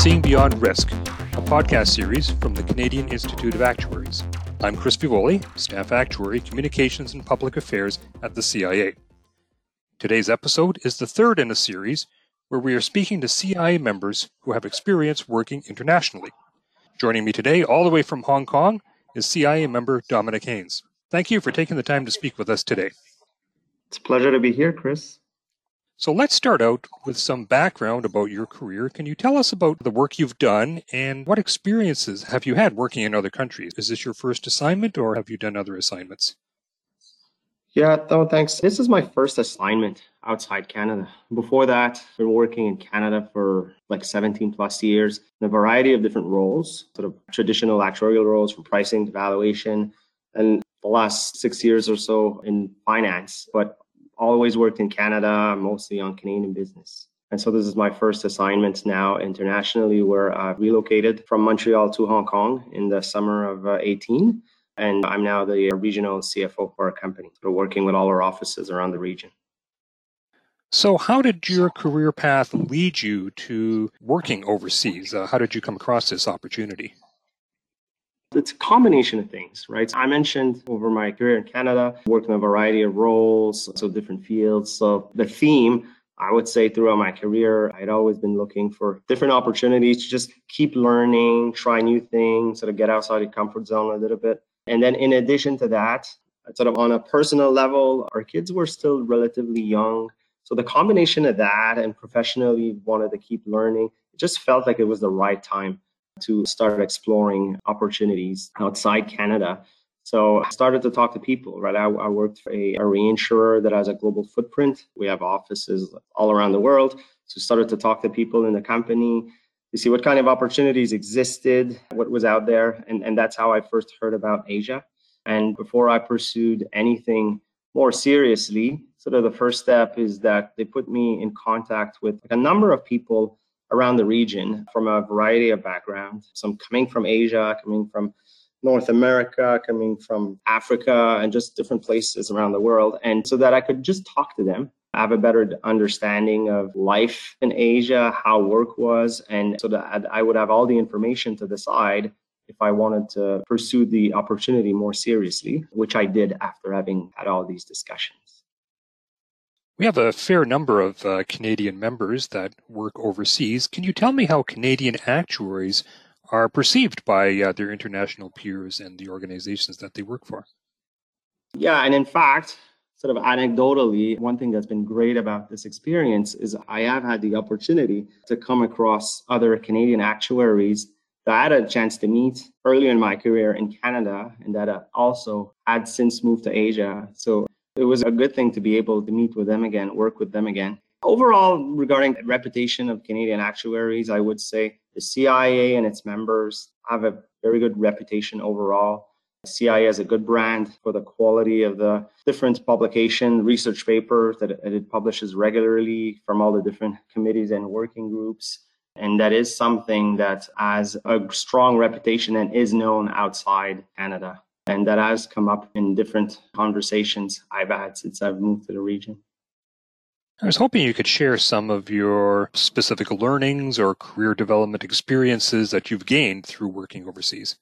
Seeing Beyond Risk, a podcast series from the Canadian Institute of Actuaries. I'm Chris Fievoli, Staff Actuary, Communications and Public Affairs at the CIA. Today's episode is the third in a series where we are speaking to CIA members who have experience working internationally. Joining me today, all the way from Hong Kong, is CIA member Dominic Haynes. Thank you for taking the time to speak with us today. It's a pleasure to be here, Chris. So let's start out with some background about your career. Can you tell us about the work you've done and what experiences have you had working in other countries? Is this your first assignment or have you done other assignments? Yeah, no, thanks. This is my first assignment outside Canada. Before that, I've been working in Canada for like 17 plus years in a variety of different roles, sort of traditional actuarial roles from pricing to valuation, and the last six years or so in finance. But always worked in Canada, mostly on Canadian business. And so this is my first assignment now internationally where I relocated from Montreal to Hong Kong in the summer of uh, 18. And I'm now the regional CFO for our company, so working with all our offices around the region. So, how did your career path lead you to working overseas? Uh, how did you come across this opportunity? It's a combination of things, right? I mentioned over my career in Canada, worked in a variety of roles, so different fields. So the theme, I would say throughout my career, I'd always been looking for different opportunities to just keep learning, try new things, sort of get outside the comfort zone a little bit. And then in addition to that, sort of on a personal level, our kids were still relatively young. So the combination of that and professionally wanted to keep learning, it just felt like it was the right time to start exploring opportunities outside Canada. So I started to talk to people, right? I, I worked for a, a, reinsurer that has a global footprint. We have offices all around the world. So started to talk to people in the company to see what kind of opportunities existed, what was out there. And, and that's how I first heard about Asia. And before I pursued anything more seriously, sort of the first step is that they put me in contact with a number of people around the region from a variety of backgrounds. Some coming from Asia, coming from North America, coming from Africa, and just different places around the world. And so that I could just talk to them, have a better understanding of life in Asia, how work was, and so that I would have all the information to decide if I wanted to pursue the opportunity more seriously, which I did after having had all these discussions. We have a fair number of uh, Canadian members that work overseas. Can you tell me how Canadian actuaries are perceived by uh, their international peers and the organizations that they work for? Yeah, and in fact, sort of anecdotally, one thing that's been great about this experience is I have had the opportunity to come across other Canadian actuaries that I had a chance to meet earlier in my career in Canada and that also had since moved to Asia. So it was a good thing to be able to meet with them again, work with them again. Overall, regarding the reputation of Canadian actuaries, I would say the CIA and its members have a very good reputation overall. CIA has a good brand for the quality of the different publication research papers that it publishes regularly from all the different committees and working groups. And that is something that has a strong reputation and is known outside Canada. And that has come up in different conversations I've had since I've moved to the region. I was hoping you could share some of your specific learnings or career development experiences that you've gained through working overseas.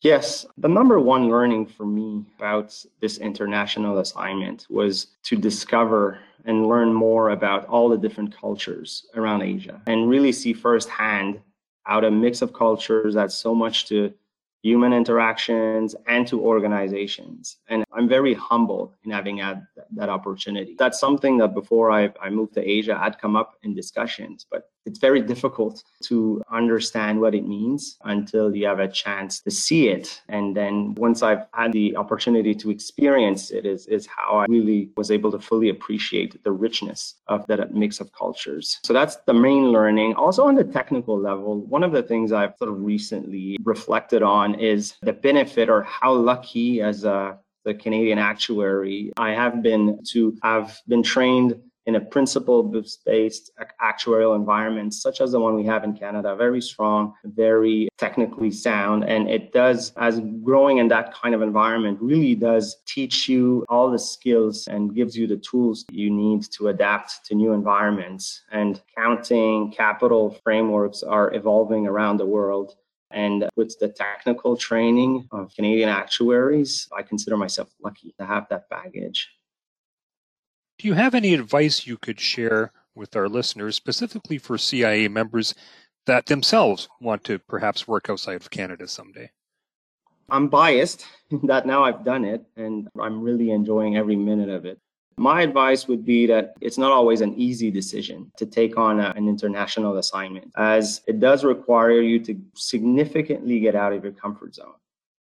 Yes, the number one learning for me about this international assignment was to discover and learn more about all the different cultures around Asia and really see firsthand how a mix of cultures adds so much to human interactions and to organizations. And I'm very humbled in having had that opportunity. That's something that before I, I moved to Asia I'd come up in discussions, but it's very difficult to understand what it means until you have a chance to see it. And then once I've had the opportunity to experience it is, is how I really was able to fully appreciate the richness of that mix of cultures. So that's the main learning. Also on the technical level, one of the things I've sort of recently reflected on is the benefit or how lucky as a the Canadian actuary I have been to have been trained in a principle based actuarial environment, such as the one we have in Canada, very strong, very technically sound. And it does, as growing in that kind of environment, really does teach you all the skills and gives you the tools you need to adapt to new environments. And counting capital frameworks are evolving around the world. And with the technical training of Canadian actuaries, I consider myself lucky to have that baggage. Do you have any advice you could share with our listeners, specifically for CIA members that themselves want to perhaps work outside of Canada someday? I'm biased that now I've done it and I'm really enjoying every minute of it. My advice would be that it's not always an easy decision to take on a, an international assignment, as it does require you to significantly get out of your comfort zone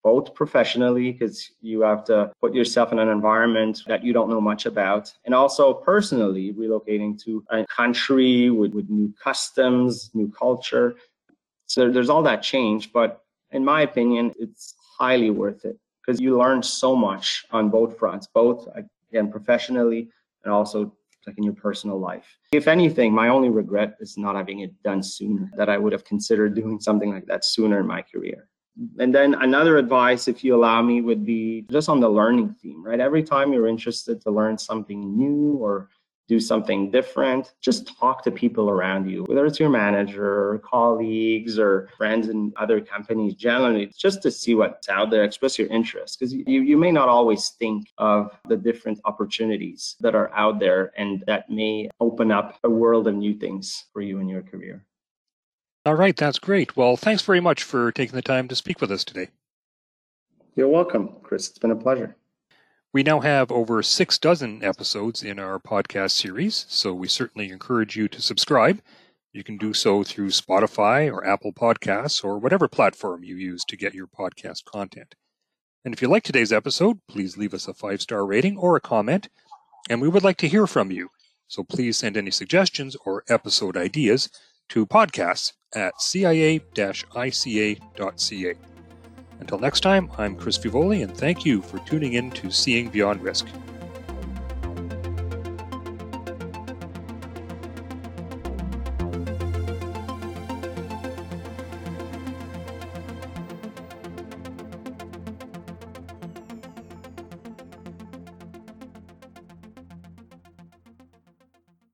both professionally because you have to put yourself in an environment that you don't know much about and also personally relocating to a country with, with new customs new culture so there's all that change but in my opinion it's highly worth it because you learn so much on both fronts both again professionally and also like in your personal life. If anything, my only regret is not having it done sooner, that I would have considered doing something like that sooner in my career. And then another advice, if you allow me, would be just on the learning theme, right? Every time you're interested to learn something new or do something different, just talk to people around you, whether it's your manager, or colleagues, or friends in other companies generally, just to see what's out there, express your interest. Because you, you may not always think of the different opportunities that are out there and that may open up a world of new things for you in your career. All right, that's great. Well, thanks very much for taking the time to speak with us today. You're welcome, Chris. It's been a pleasure. We now have over six dozen episodes in our podcast series, so we certainly encourage you to subscribe. You can do so through Spotify or Apple Podcasts or whatever platform you use to get your podcast content. And if you like today's episode, please leave us a five star rating or a comment, and we would like to hear from you. So please send any suggestions or episode ideas to podcasts at cia-ica.ca. Until next time, I'm Chris Fievoli, and thank you for tuning in to Seeing Beyond Risk.